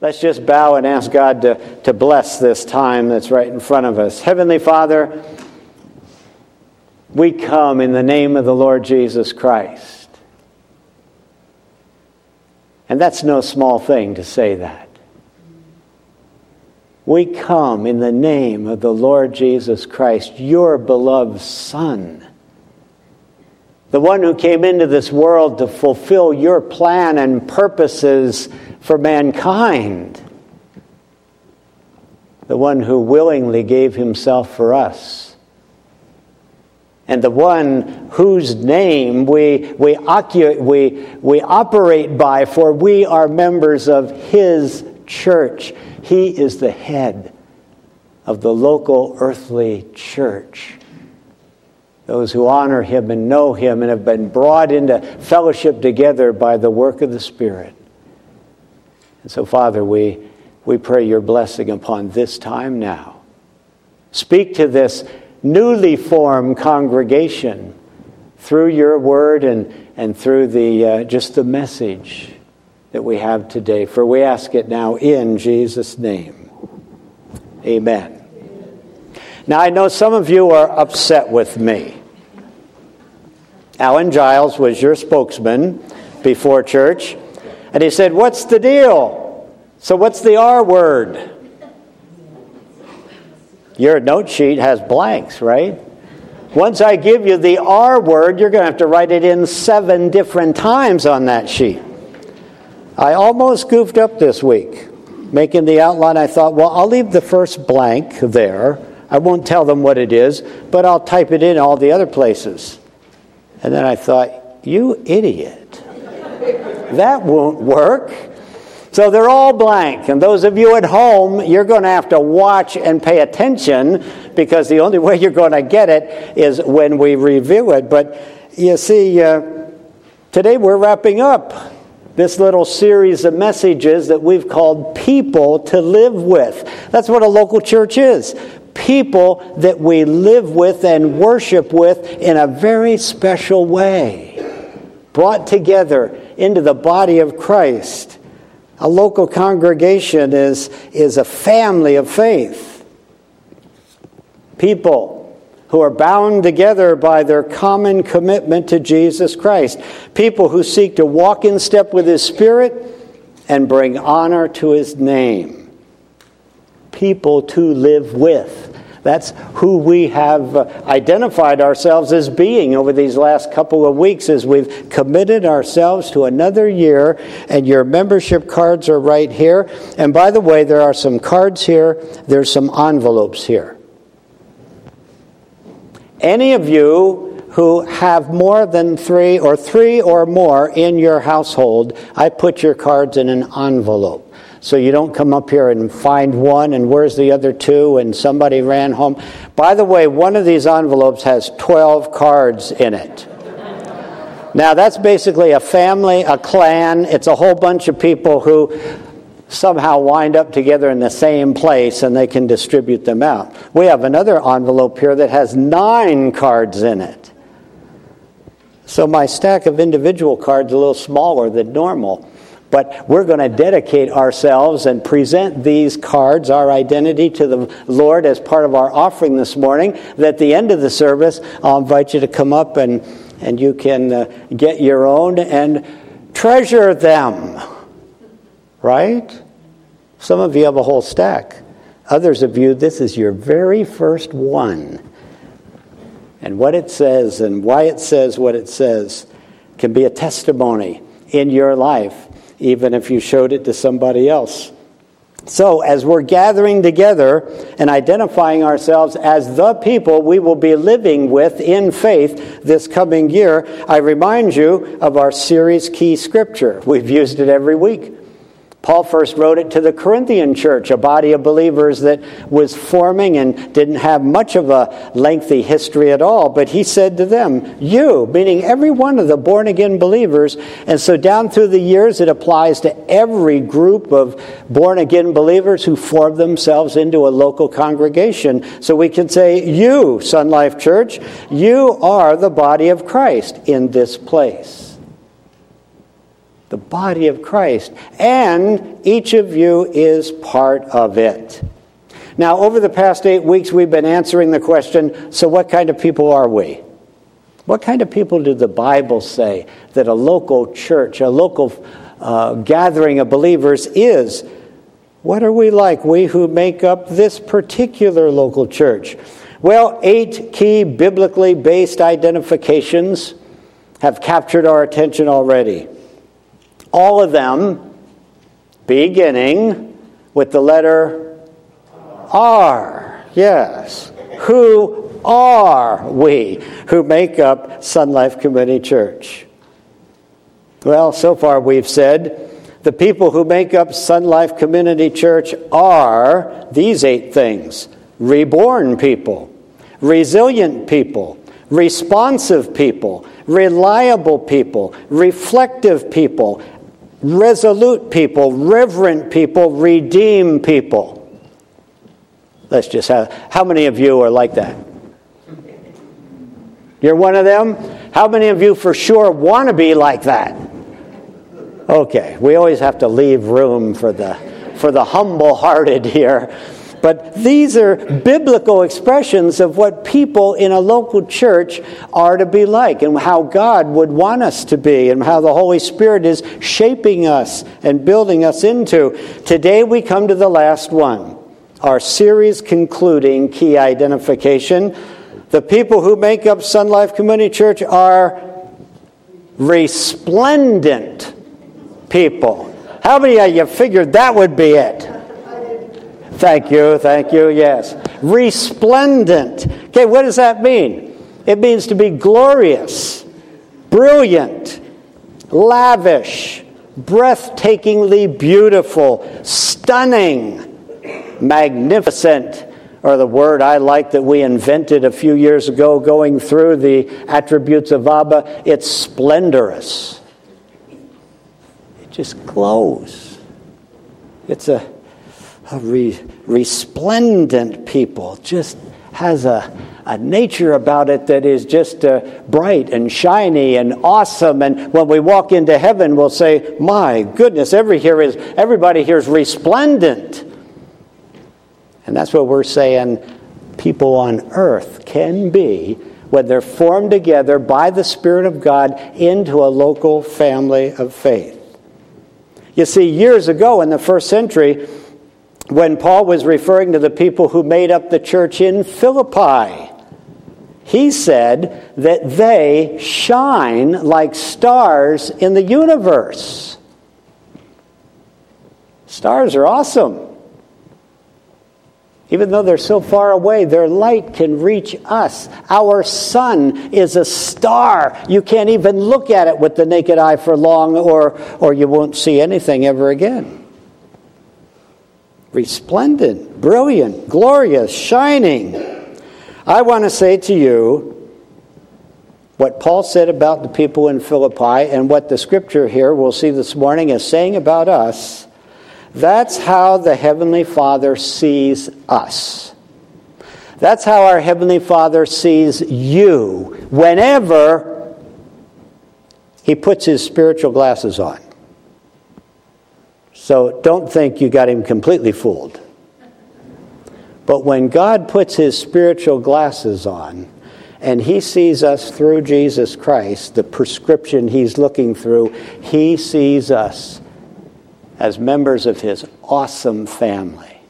Let's just bow and ask God to, to bless this time that's right in front of us. Heavenly Father, we come in the name of the Lord Jesus Christ. And that's no small thing to say that. We come in the name of the Lord Jesus Christ, your beloved Son, the one who came into this world to fulfill your plan and purposes for mankind, the one who willingly gave himself for us, and the one whose name we, we, ocu- we, we operate by, for we are members of his church. He is the head of the local earthly church. Those who honor him and know him and have been brought into fellowship together by the work of the Spirit. And so, Father, we, we pray your blessing upon this time now. Speak to this newly formed congregation through your word and, and through the, uh, just the message that we have today. For we ask it now in Jesus' name. Amen. Now, I know some of you are upset with me. Alan Giles was your spokesman before church. And he said, What's the deal? So, what's the R word? Your note sheet has blanks, right? Once I give you the R word, you're going to have to write it in seven different times on that sheet. I almost goofed up this week. Making the outline, I thought, well, I'll leave the first blank there. I won't tell them what it is, but I'll type it in all the other places. And then I thought, you idiot. That won't work. So they're all blank. And those of you at home, you're going to have to watch and pay attention because the only way you're going to get it is when we review it. But you see, uh, today we're wrapping up this little series of messages that we've called People to Live With. That's what a local church is. People that we live with and worship with in a very special way. Brought together into the body of Christ. A local congregation is, is a family of faith. People who are bound together by their common commitment to Jesus Christ. People who seek to walk in step with His Spirit and bring honor to His name. People to live with. That's who we have uh, identified ourselves as being over these last couple of weeks as we've committed ourselves to another year. And your membership cards are right here. And by the way, there are some cards here, there's some envelopes here. Any of you who have more than three or three or more in your household, I put your cards in an envelope. So you don't come up here and find one and where's the other two and somebody ran home. By the way, one of these envelopes has 12 cards in it. Now, that's basically a family, a clan. It's a whole bunch of people who somehow wind up together in the same place and they can distribute them out. We have another envelope here that has nine cards in it. So my stack of individual cards is a little smaller than normal. But we're going to dedicate ourselves and present these cards, our identity, to the Lord as part of our offering this morning. That at the end of the service, I'll invite you to come up and, and you can uh, get your own and treasure them. Right? Some of you have a whole stack. Others of you, this is your very first one. And what it says and why it says what it says can be a testimony in your life even if you showed it to somebody else. So, as we're gathering together and identifying ourselves as the people we will be living with in faith this coming year, I remind you of our series key scripture. We've used it every week. Paul first wrote it to the Corinthian church, a body of believers that was forming and didn't have much of a lengthy history at all. But he said to them, You, meaning every one of the born again believers. And so down through the years, it applies to every group of born again believers who form themselves into a local congregation. So we can say, You, Sun Life Church, you are the body of Christ in this place the body of Christ, and each of you is part of it. Now, over the past eight weeks, we've been answering the question so, what kind of people are we? What kind of people did the Bible say that a local church, a local uh, gathering of believers is? What are we like, we who make up this particular local church? Well, eight key biblically based identifications have captured our attention already. All of them beginning with the letter R. Yes. Who are we who make up Sun Life Community Church? Well, so far we've said the people who make up Sun Life Community Church are these eight things reborn people, resilient people, responsive people, reliable people, reflective people, resolute people, reverent people, redeem people. Let's just have, how many of you are like that? You're one of them? How many of you for sure want to be like that? Okay, we always have to leave room for the, for the humble hearted here. But these are biblical expressions of what people in a local church are to be like and how God would want us to be and how the Holy Spirit is shaping us and building us into. Today we come to the last one. Our series concluding key identification. The people who make up Sun Life Community Church are resplendent people. How many of you figured that would be it? Thank you, thank you, yes. Resplendent. Okay, what does that mean? It means to be glorious, brilliant, lavish, breathtakingly beautiful, stunning, magnificent, or the word I like that we invented a few years ago going through the attributes of Abba, it's splendorous. It just glows. It's a a re- resplendent people, just has a, a nature about it that is just uh, bright and shiny and awesome. And when we walk into heaven, we'll say, My goodness, every here is, everybody here is resplendent. And that's what we're saying people on earth can be when they're formed together by the Spirit of God into a local family of faith. You see, years ago in the first century, when Paul was referring to the people who made up the church in Philippi. He said that they shine like stars in the universe. Stars are awesome. Even though they're so far away, their light can reach us. Our sun is a star. You can't even look at it with the naked eye for long, or, or you won't see anything ever again resplendent, brilliant, glorious, shining. I want to say to you what Paul said about the people in Philippi and what the scripture here we'll see this morning is saying about us. That's how the Heavenly Father sees us. That's how our Heavenly Father sees you whenever He puts His spiritual glasses on. So don't think you got him completely fooled. But when God puts his spiritual glasses on and he sees us through Jesus Christ, the prescription he's looking through, he sees us as members of his awesome family.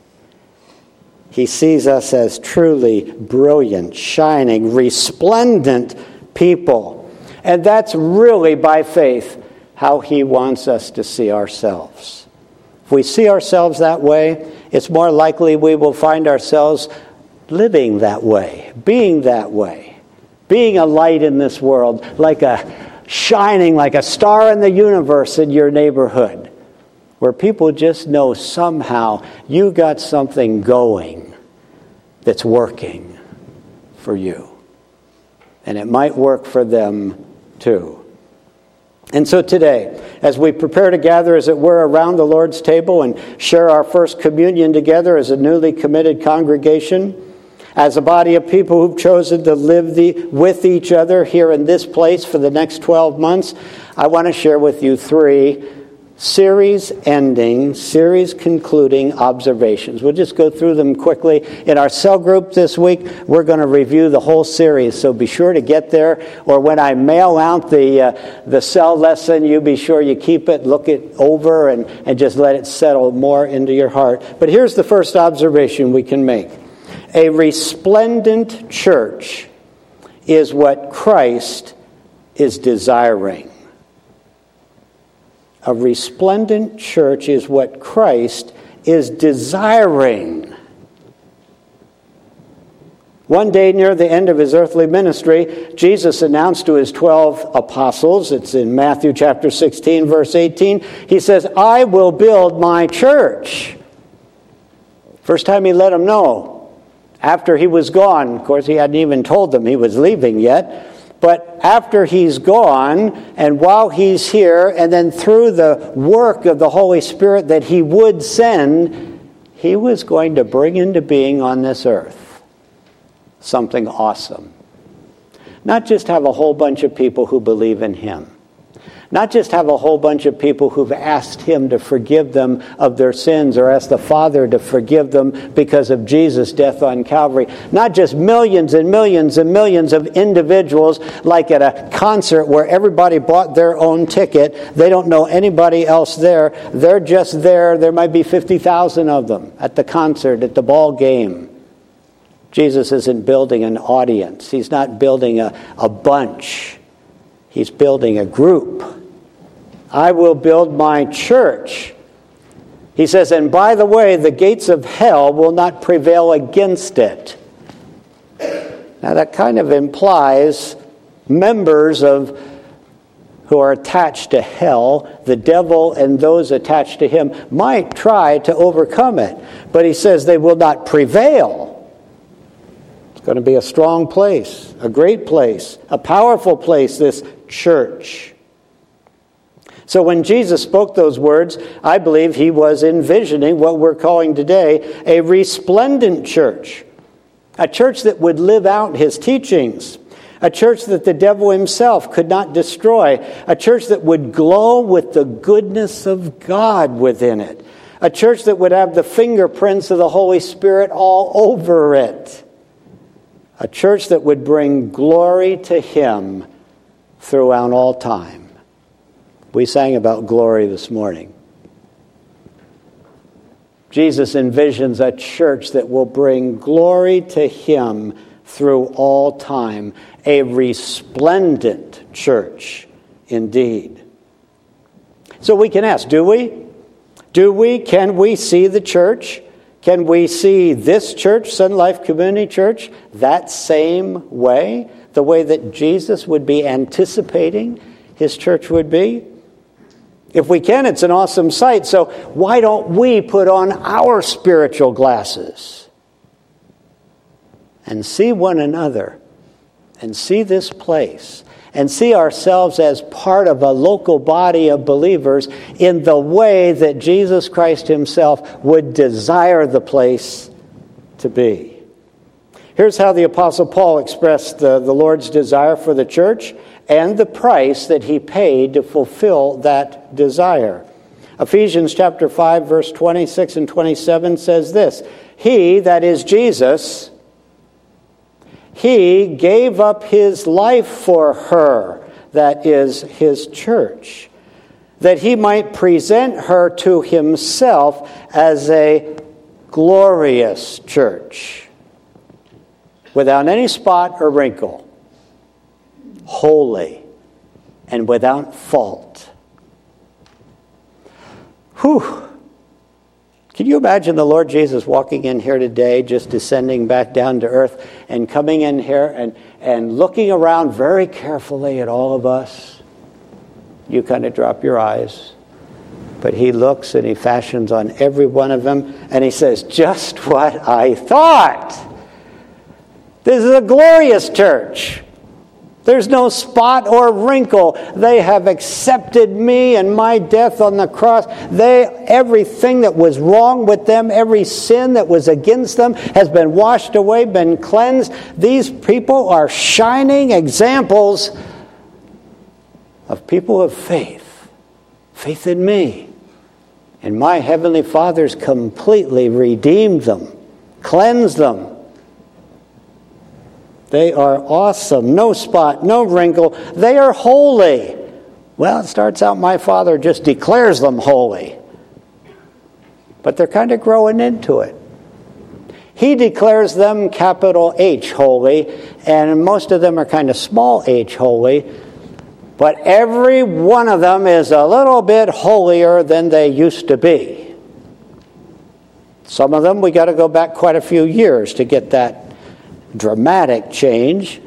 He sees us as truly brilliant, shining, resplendent people. And that's really by faith how he wants us to see ourselves. If we see ourselves that way, it's more likely we will find ourselves living that way, being that way, being a light in this world, like a shining like a star in the universe in your neighborhood, where people just know somehow you got something going that's working for you. And it might work for them too. And so today, as we prepare to gather, as it were, around the Lord's table and share our first communion together as a newly committed congregation, as a body of people who've chosen to live the, with each other here in this place for the next 12 months, I want to share with you three series ending, series concluding observations. We'll just go through them quickly. In our cell group this week, we're going to review the whole series, so be sure to get there. Or when I mail out the, uh, the cell lesson, you be sure you keep it, look it over, and, and just let it settle more into your heart. But here's the first observation we can make a resplendent church is what Christ is desiring. A resplendent church is what Christ is desiring. One day near the end of his earthly ministry, Jesus announced to his 12 apostles, it's in Matthew chapter 16, verse 18, he says, I will build my church. First time he let them know. After he was gone, of course, he hadn't even told them he was leaving yet. But after he's gone, and while he's here, and then through the work of the Holy Spirit that he would send, he was going to bring into being on this earth something awesome. Not just have a whole bunch of people who believe in him not just have a whole bunch of people who've asked Him to forgive them of their sins or asked the Father to forgive them because of Jesus' death on Calvary. Not just millions and millions and millions of individuals like at a concert where everybody bought their own ticket. They don't know anybody else there. They're just there. There might be 50,000 of them at the concert, at the ball game. Jesus isn't building an audience, He's not building a, a bunch. He's building a group. I will build my church. He says, and by the way, the gates of hell will not prevail against it. Now, that kind of implies members of who are attached to hell, the devil and those attached to him, might try to overcome it. But he says they will not prevail. It's going to be a strong place, a great place, a powerful place, this church. So when Jesus spoke those words, I believe he was envisioning what we're calling today a resplendent church, a church that would live out his teachings, a church that the devil himself could not destroy, a church that would glow with the goodness of God within it, a church that would have the fingerprints of the Holy Spirit all over it, a church that would bring glory to him throughout all time. We sang about glory this morning. Jesus envisions a church that will bring glory to Him through all time, a resplendent church indeed. So we can ask do we? Do we? Can we see the church? Can we see this church, Sun Life Community Church, that same way? The way that Jesus would be anticipating his church would be? If we can, it's an awesome sight. So why don't we put on our spiritual glasses and see one another and see this place and see ourselves as part of a local body of believers in the way that Jesus Christ Himself would desire the place to be? Here's how the Apostle Paul expressed the, the Lord's desire for the church and the price that he paid to fulfill that desire. Ephesians chapter 5 verse 26 and 27 says this, he that is Jesus he gave up his life for her that is his church that he might present her to himself as a glorious church without any spot or wrinkle holy, and without fault. Whew. Can you imagine the Lord Jesus walking in here today, just descending back down to earth and coming in here and, and looking around very carefully at all of us? You kind of drop your eyes. But he looks and he fashions on every one of them and he says, Just what I thought. This is a glorious church. There's no spot or wrinkle. They have accepted me and my death on the cross. They everything that was wrong with them, every sin that was against them has been washed away, been cleansed. These people are shining examples of people of faith. Faith in me. And my heavenly Father's completely redeemed them, cleansed them they are awesome. No spot, no wrinkle. They are holy. Well, it starts out my father just declares them holy. But they're kind of growing into it. He declares them capital H holy, and most of them are kind of small h holy. But every one of them is a little bit holier than they used to be. Some of them we got to go back quite a few years to get that dramatic change,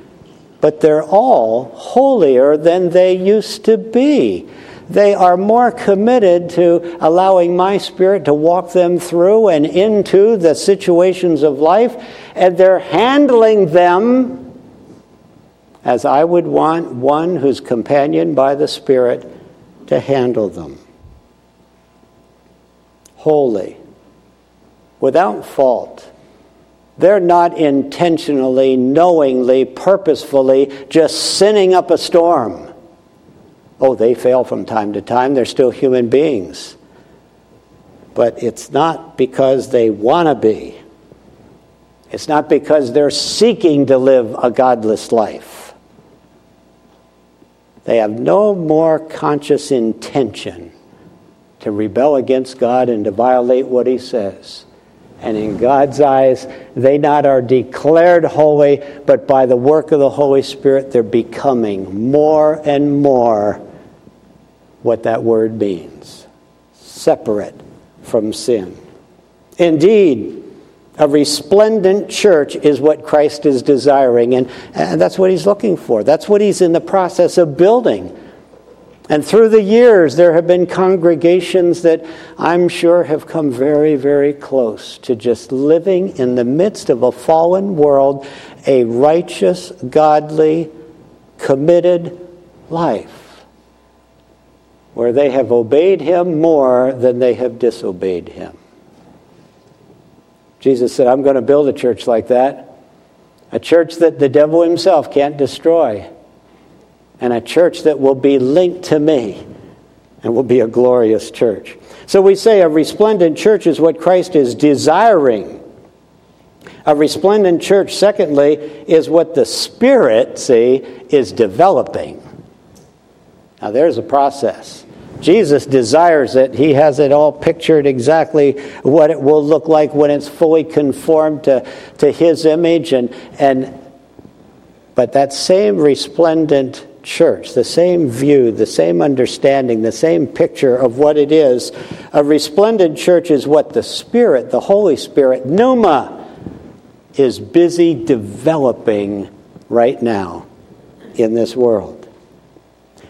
but they're all holier than they used to be. They are more committed to allowing my spirit to walk them through and into the situations of life, and they're handling them as I would want one who's companioned by the Spirit to handle them. Holy, without fault they're not intentionally, knowingly, purposefully just sinning up a storm. Oh, they fail from time to time. They're still human beings. But it's not because they want to be. It's not because they're seeking to live a godless life. They have no more conscious intention to rebel against God and to violate what He says and in God's eyes, they not are declared holy, but by the work of the Holy Spirit, they're becoming more and more what that word means separate from sin. Indeed, a resplendent church is what Christ is desiring, and, and that's what he's looking for. That's what he's in the process of building. And through the years, there have been congregations that I'm sure have come very, very close to just living in the midst of a fallen world a righteous, godly, committed life where they have obeyed Him more than they have disobeyed Him. Jesus said, I'm going to build a church like that, a church that the devil himself can't destroy and a church that will be linked to me and will be a glorious church. So we say a resplendent church is what Christ is desiring. A resplendent church, secondly, is what the Spirit, see, is developing. Now there's a process. Jesus desires it. He has it all pictured exactly what it will look like when it's fully conformed to, to His image. And, and, but that same resplendent church, the same view, the same understanding, the same picture of what it is. A resplendent church is what the Spirit, the Holy Spirit, pneuma, is busy developing right now in this world.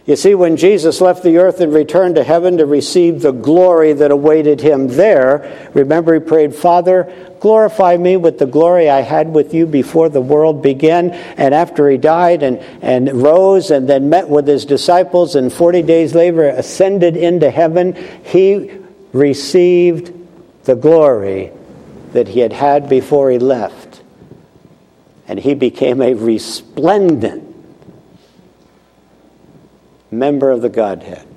You see, when Jesus left the earth and returned to heaven to receive the glory that awaited him there, remember he prayed, Father, glorify me with the glory I had with you before the world began. And after he died and, and rose and then met with his disciples, and 40 days later ascended into heaven, he received the glory that he had had before he left. And he became a resplendent member of the Godhead.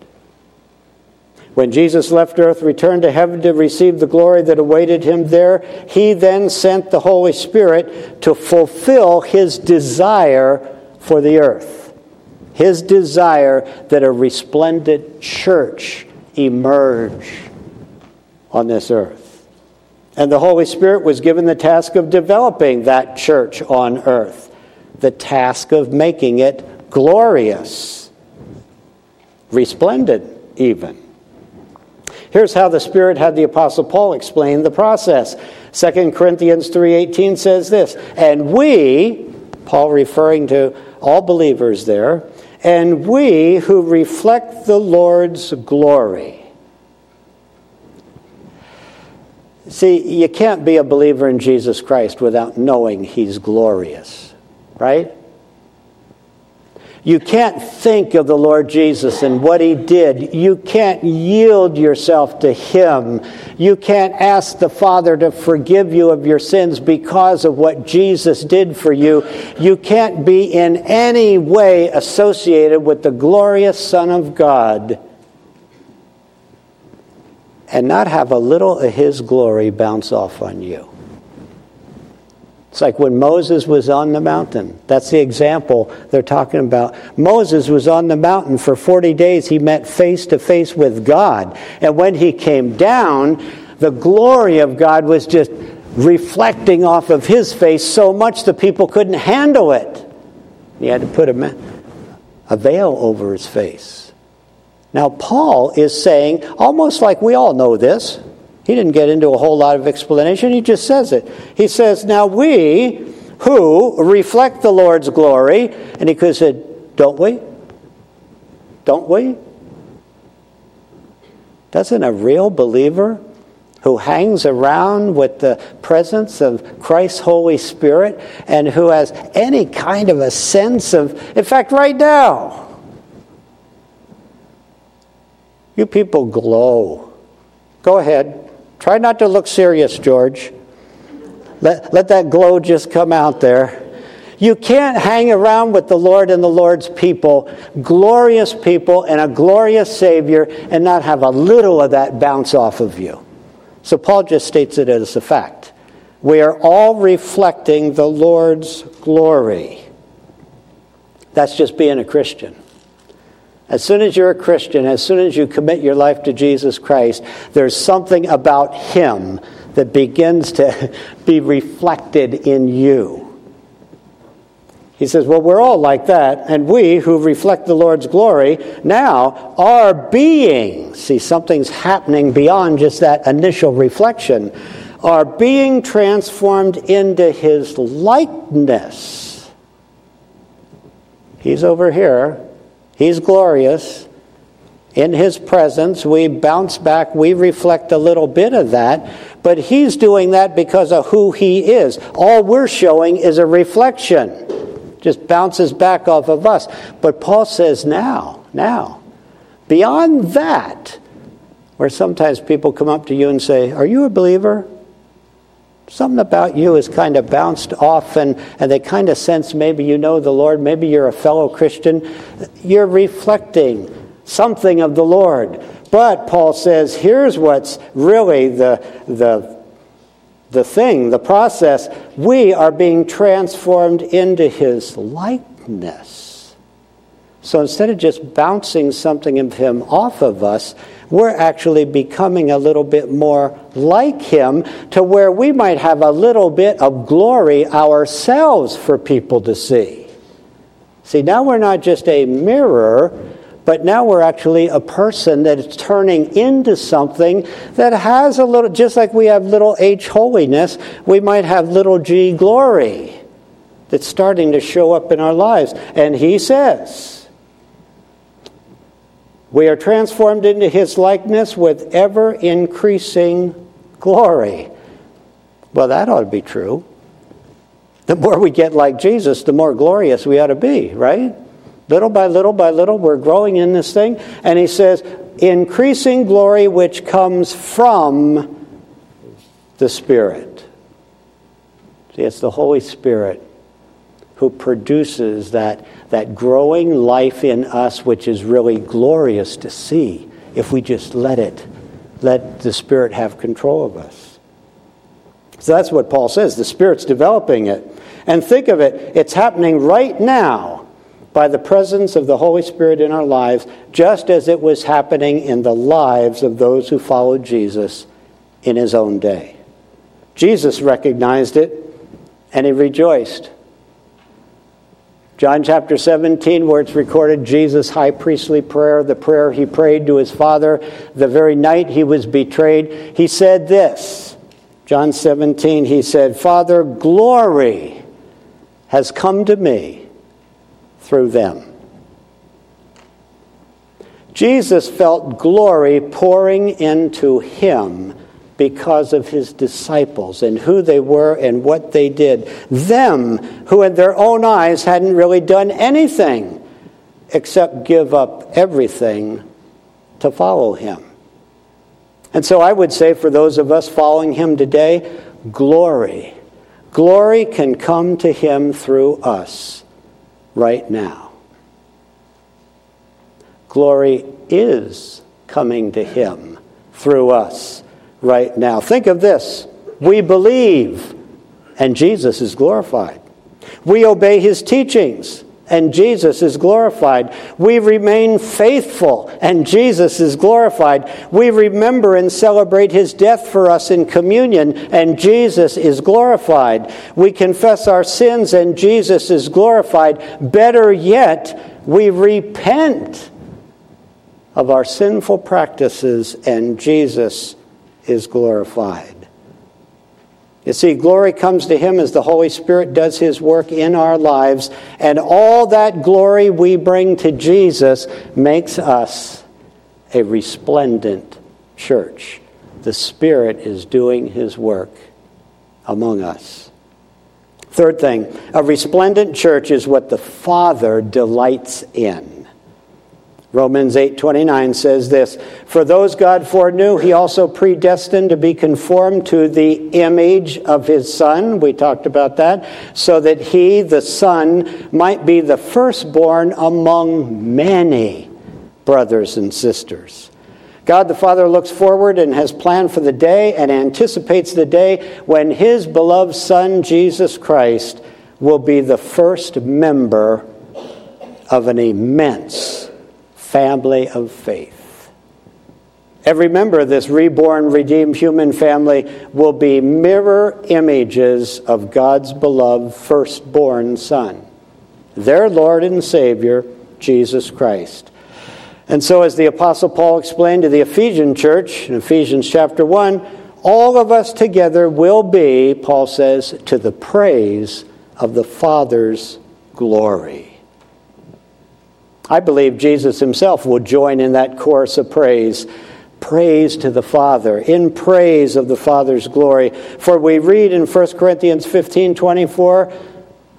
When Jesus left earth, returned to heaven to receive the glory that awaited him there, he then sent the Holy Spirit to fulfill his desire for the earth. His desire that a resplendent church emerge on this earth. And the Holy Spirit was given the task of developing that church on earth, the task of making it glorious resplendent even. Here's how the Spirit had the Apostle Paul explain the process. 2 Corinthians 3.18 says this, And we, Paul referring to all believers there, and we who reflect the Lord's glory. See, you can't be a believer in Jesus Christ without knowing he's glorious, right? You can't think of the Lord Jesus and what He did. You can't yield yourself to Him. You can't ask the Father to forgive you of your sins because of what Jesus did for you. You can't be in any way associated with the glorious Son of God and not have a little of his glory bounce off on you. It's like when Moses was on the mountain. That's the example they're talking about. Moses was on the mountain for 40 days. He met face to face with God. And when he came down, the glory of God was just reflecting off of his face so much the people couldn't handle it. He had to put a, a veil over his face. Now, Paul is saying, almost like we all know this, he didn't get into a whole lot of explanation, he just says it. He says, Now we who reflect the Lord's glory, and he could have said, Don't we? Don't we? Doesn't a real believer who hangs around with the presence of Christ's Holy Spirit and who has any kind of a sense of, in fact, right now, You people glow. Go ahead. Try not to look serious, George. Let, let that glow just come out there. You can't hang around with the Lord and the Lord's people, glorious people and a glorious Savior, and not have a little of that bounce off of you. So Paul just states it as a fact. We are all reflecting the Lord's glory. That's just being a Christian. As soon as you're a Christian, as soon as you commit your life to Jesus Christ, there's something about Him that begins to be reflected in you. He says, Well, we're all like that, and we who reflect the Lord's glory now are being, see, something's happening beyond just that initial reflection, are being transformed into His likeness. He's over here He's glorious. In His presence, we bounce back, we reflect a little bit of that, but He's doing that because of who He is. All we're showing is a reflection, just bounces back off of us. But Paul says, now, now, beyond that, where sometimes people come up to you and say, Are you a believer? Something about you is kind of bounced off, and, and they kind of sense maybe you know the Lord, maybe you're a fellow Christian. You're reflecting something of the Lord. But Paul says, here's what's really the, the, the thing, the process. We are being transformed into his likeness. So instead of just bouncing something of him off of us, we're actually becoming a little bit more like Him to where we might have a little bit of glory ourselves for people to see. See, now we're not just a mirror, but now we're actually a person that is turning into something that has a little, just like we have little h holiness, we might have little g glory that's starting to show up in our lives. And He says, we are transformed into his likeness with ever increasing glory. Well, that ought to be true. The more we get like Jesus, the more glorious we ought to be, right? Little by little by little, we're growing in this thing. And he says, increasing glory which comes from the Spirit. See, it's the Holy Spirit who produces that, that growing life in us, which is really glorious to see if we just let it, let the Spirit have control of us. So that's what Paul says. The Spirit's developing it. And think of it, it's happening right now by the presence of the Holy Spirit in our lives, just as it was happening in the lives of those who followed Jesus in his own day. Jesus recognized it and he rejoiced. John chapter 17, where it's recorded Jesus' high priestly prayer, the prayer he prayed to his Father the very night he was betrayed, he said this. John 17, he said, Father, glory has come to me through them. Jesus felt glory pouring into him because of his disciples and who they were and what they did. Them who, in their own eyes, hadn't really done anything except give up everything to follow him. And so I would say for those of us following him today, glory. Glory can come to him through us right now. Glory is coming to him through us right now. Think of this we believe, and Jesus is glorified. We obey his teachings, and Jesus is glorified. We remain faithful, and Jesus is glorified. We remember and celebrate his death for us in communion, and Jesus is glorified. We confess our sins, and Jesus is glorified. Better yet, we repent of our sinful practices, and Jesus is glorified. You see, glory comes to Him as the Holy Spirit does His work in our lives, and all that glory we bring to Jesus makes us a resplendent church. The Spirit is doing His work among us. Third thing, a resplendent church is what the Father delights in. Romans 8:29 says this, "For those God foreknew, he also predestined to be conformed to the image of his son." We talked about that, so that he, the son, might be the firstborn among many brothers and sisters. God the Father looks forward and has planned for the day and anticipates the day when his beloved son Jesus Christ will be the first member of an immense family of faith. Every member of this reborn, redeemed human family will be mirror images of God's beloved firstborn Son, their Lord and Savior, Jesus Christ. And so, as the Apostle Paul explained to the Ephesian church in Ephesians chapter 1, all of us together will be, Paul says, to the praise of the Father's glory. I believe Jesus himself will join in that chorus of praise. Praise to the Father, in praise of the Father's glory. For we read in 1 Corinthians 15 24,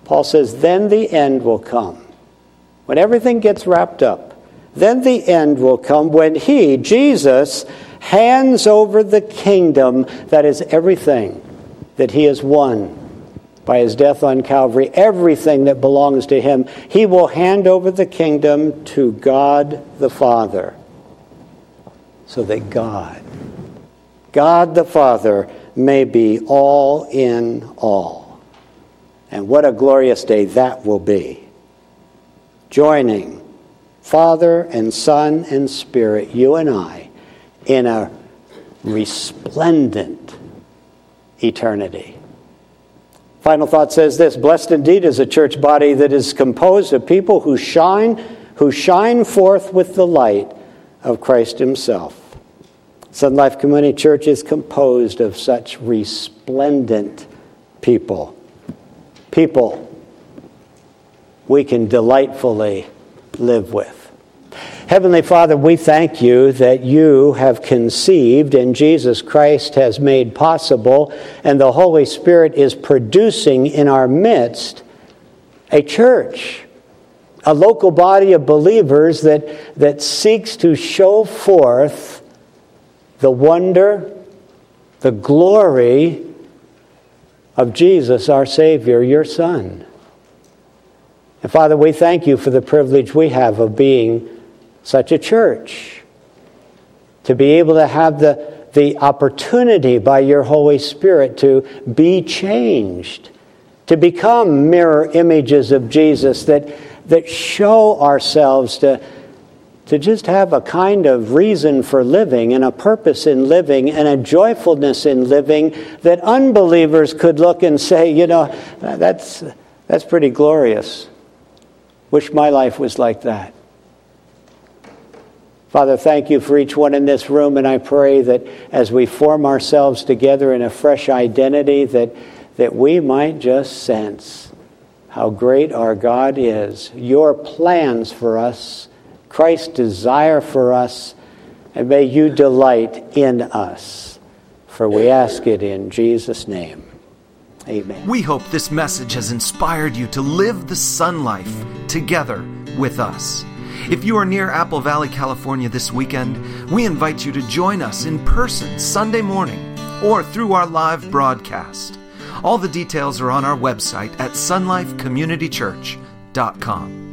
Paul says, Then the end will come. When everything gets wrapped up, then the end will come when He, Jesus, hands over the kingdom that is everything that He has won by his death on Calvary, everything that belongs to him, he will hand over the kingdom to God the Father. So that God, God the Father, may be all in all. And what a glorious day that will be. Joining Father and Son and Spirit, you and I, in a resplendent eternity. Final thought says this Blessed indeed is a church body that is composed of people who shine, who shine forth with the light of Christ Himself. Sun Life Community Church is composed of such resplendent people. People we can delightfully live with. Heavenly Father, we thank you that you have conceived and Jesus Christ has made possible, and the Holy Spirit is producing in our midst a church, a local body of believers that, that seeks to show forth the wonder, the glory of Jesus, our Savior, your Son. And Father, we thank you for the privilege we have of being such a church. To be able to have the, the opportunity by your Holy Spirit to be changed, to become mirror images of Jesus that, that show ourselves to, to just have a kind of reason for living and a purpose in living and a joyfulness in living that unbelievers could look and say, you know, that's, that's pretty glorious. Wish my life was like that. Father, thank you for each one in this room, and I pray that as we form ourselves together in a fresh identity, that, that we might just sense how great our God is, your plans for us, Christ's desire for us, and may you delight in us For we ask it in Jesus' name. Amen. We hope this message has inspired you to live the sun life together with us. If you are near Apple Valley, California this weekend, we invite you to join us in person Sunday morning or through our live broadcast. All the details are on our website at sunlifecommunitychurch.com.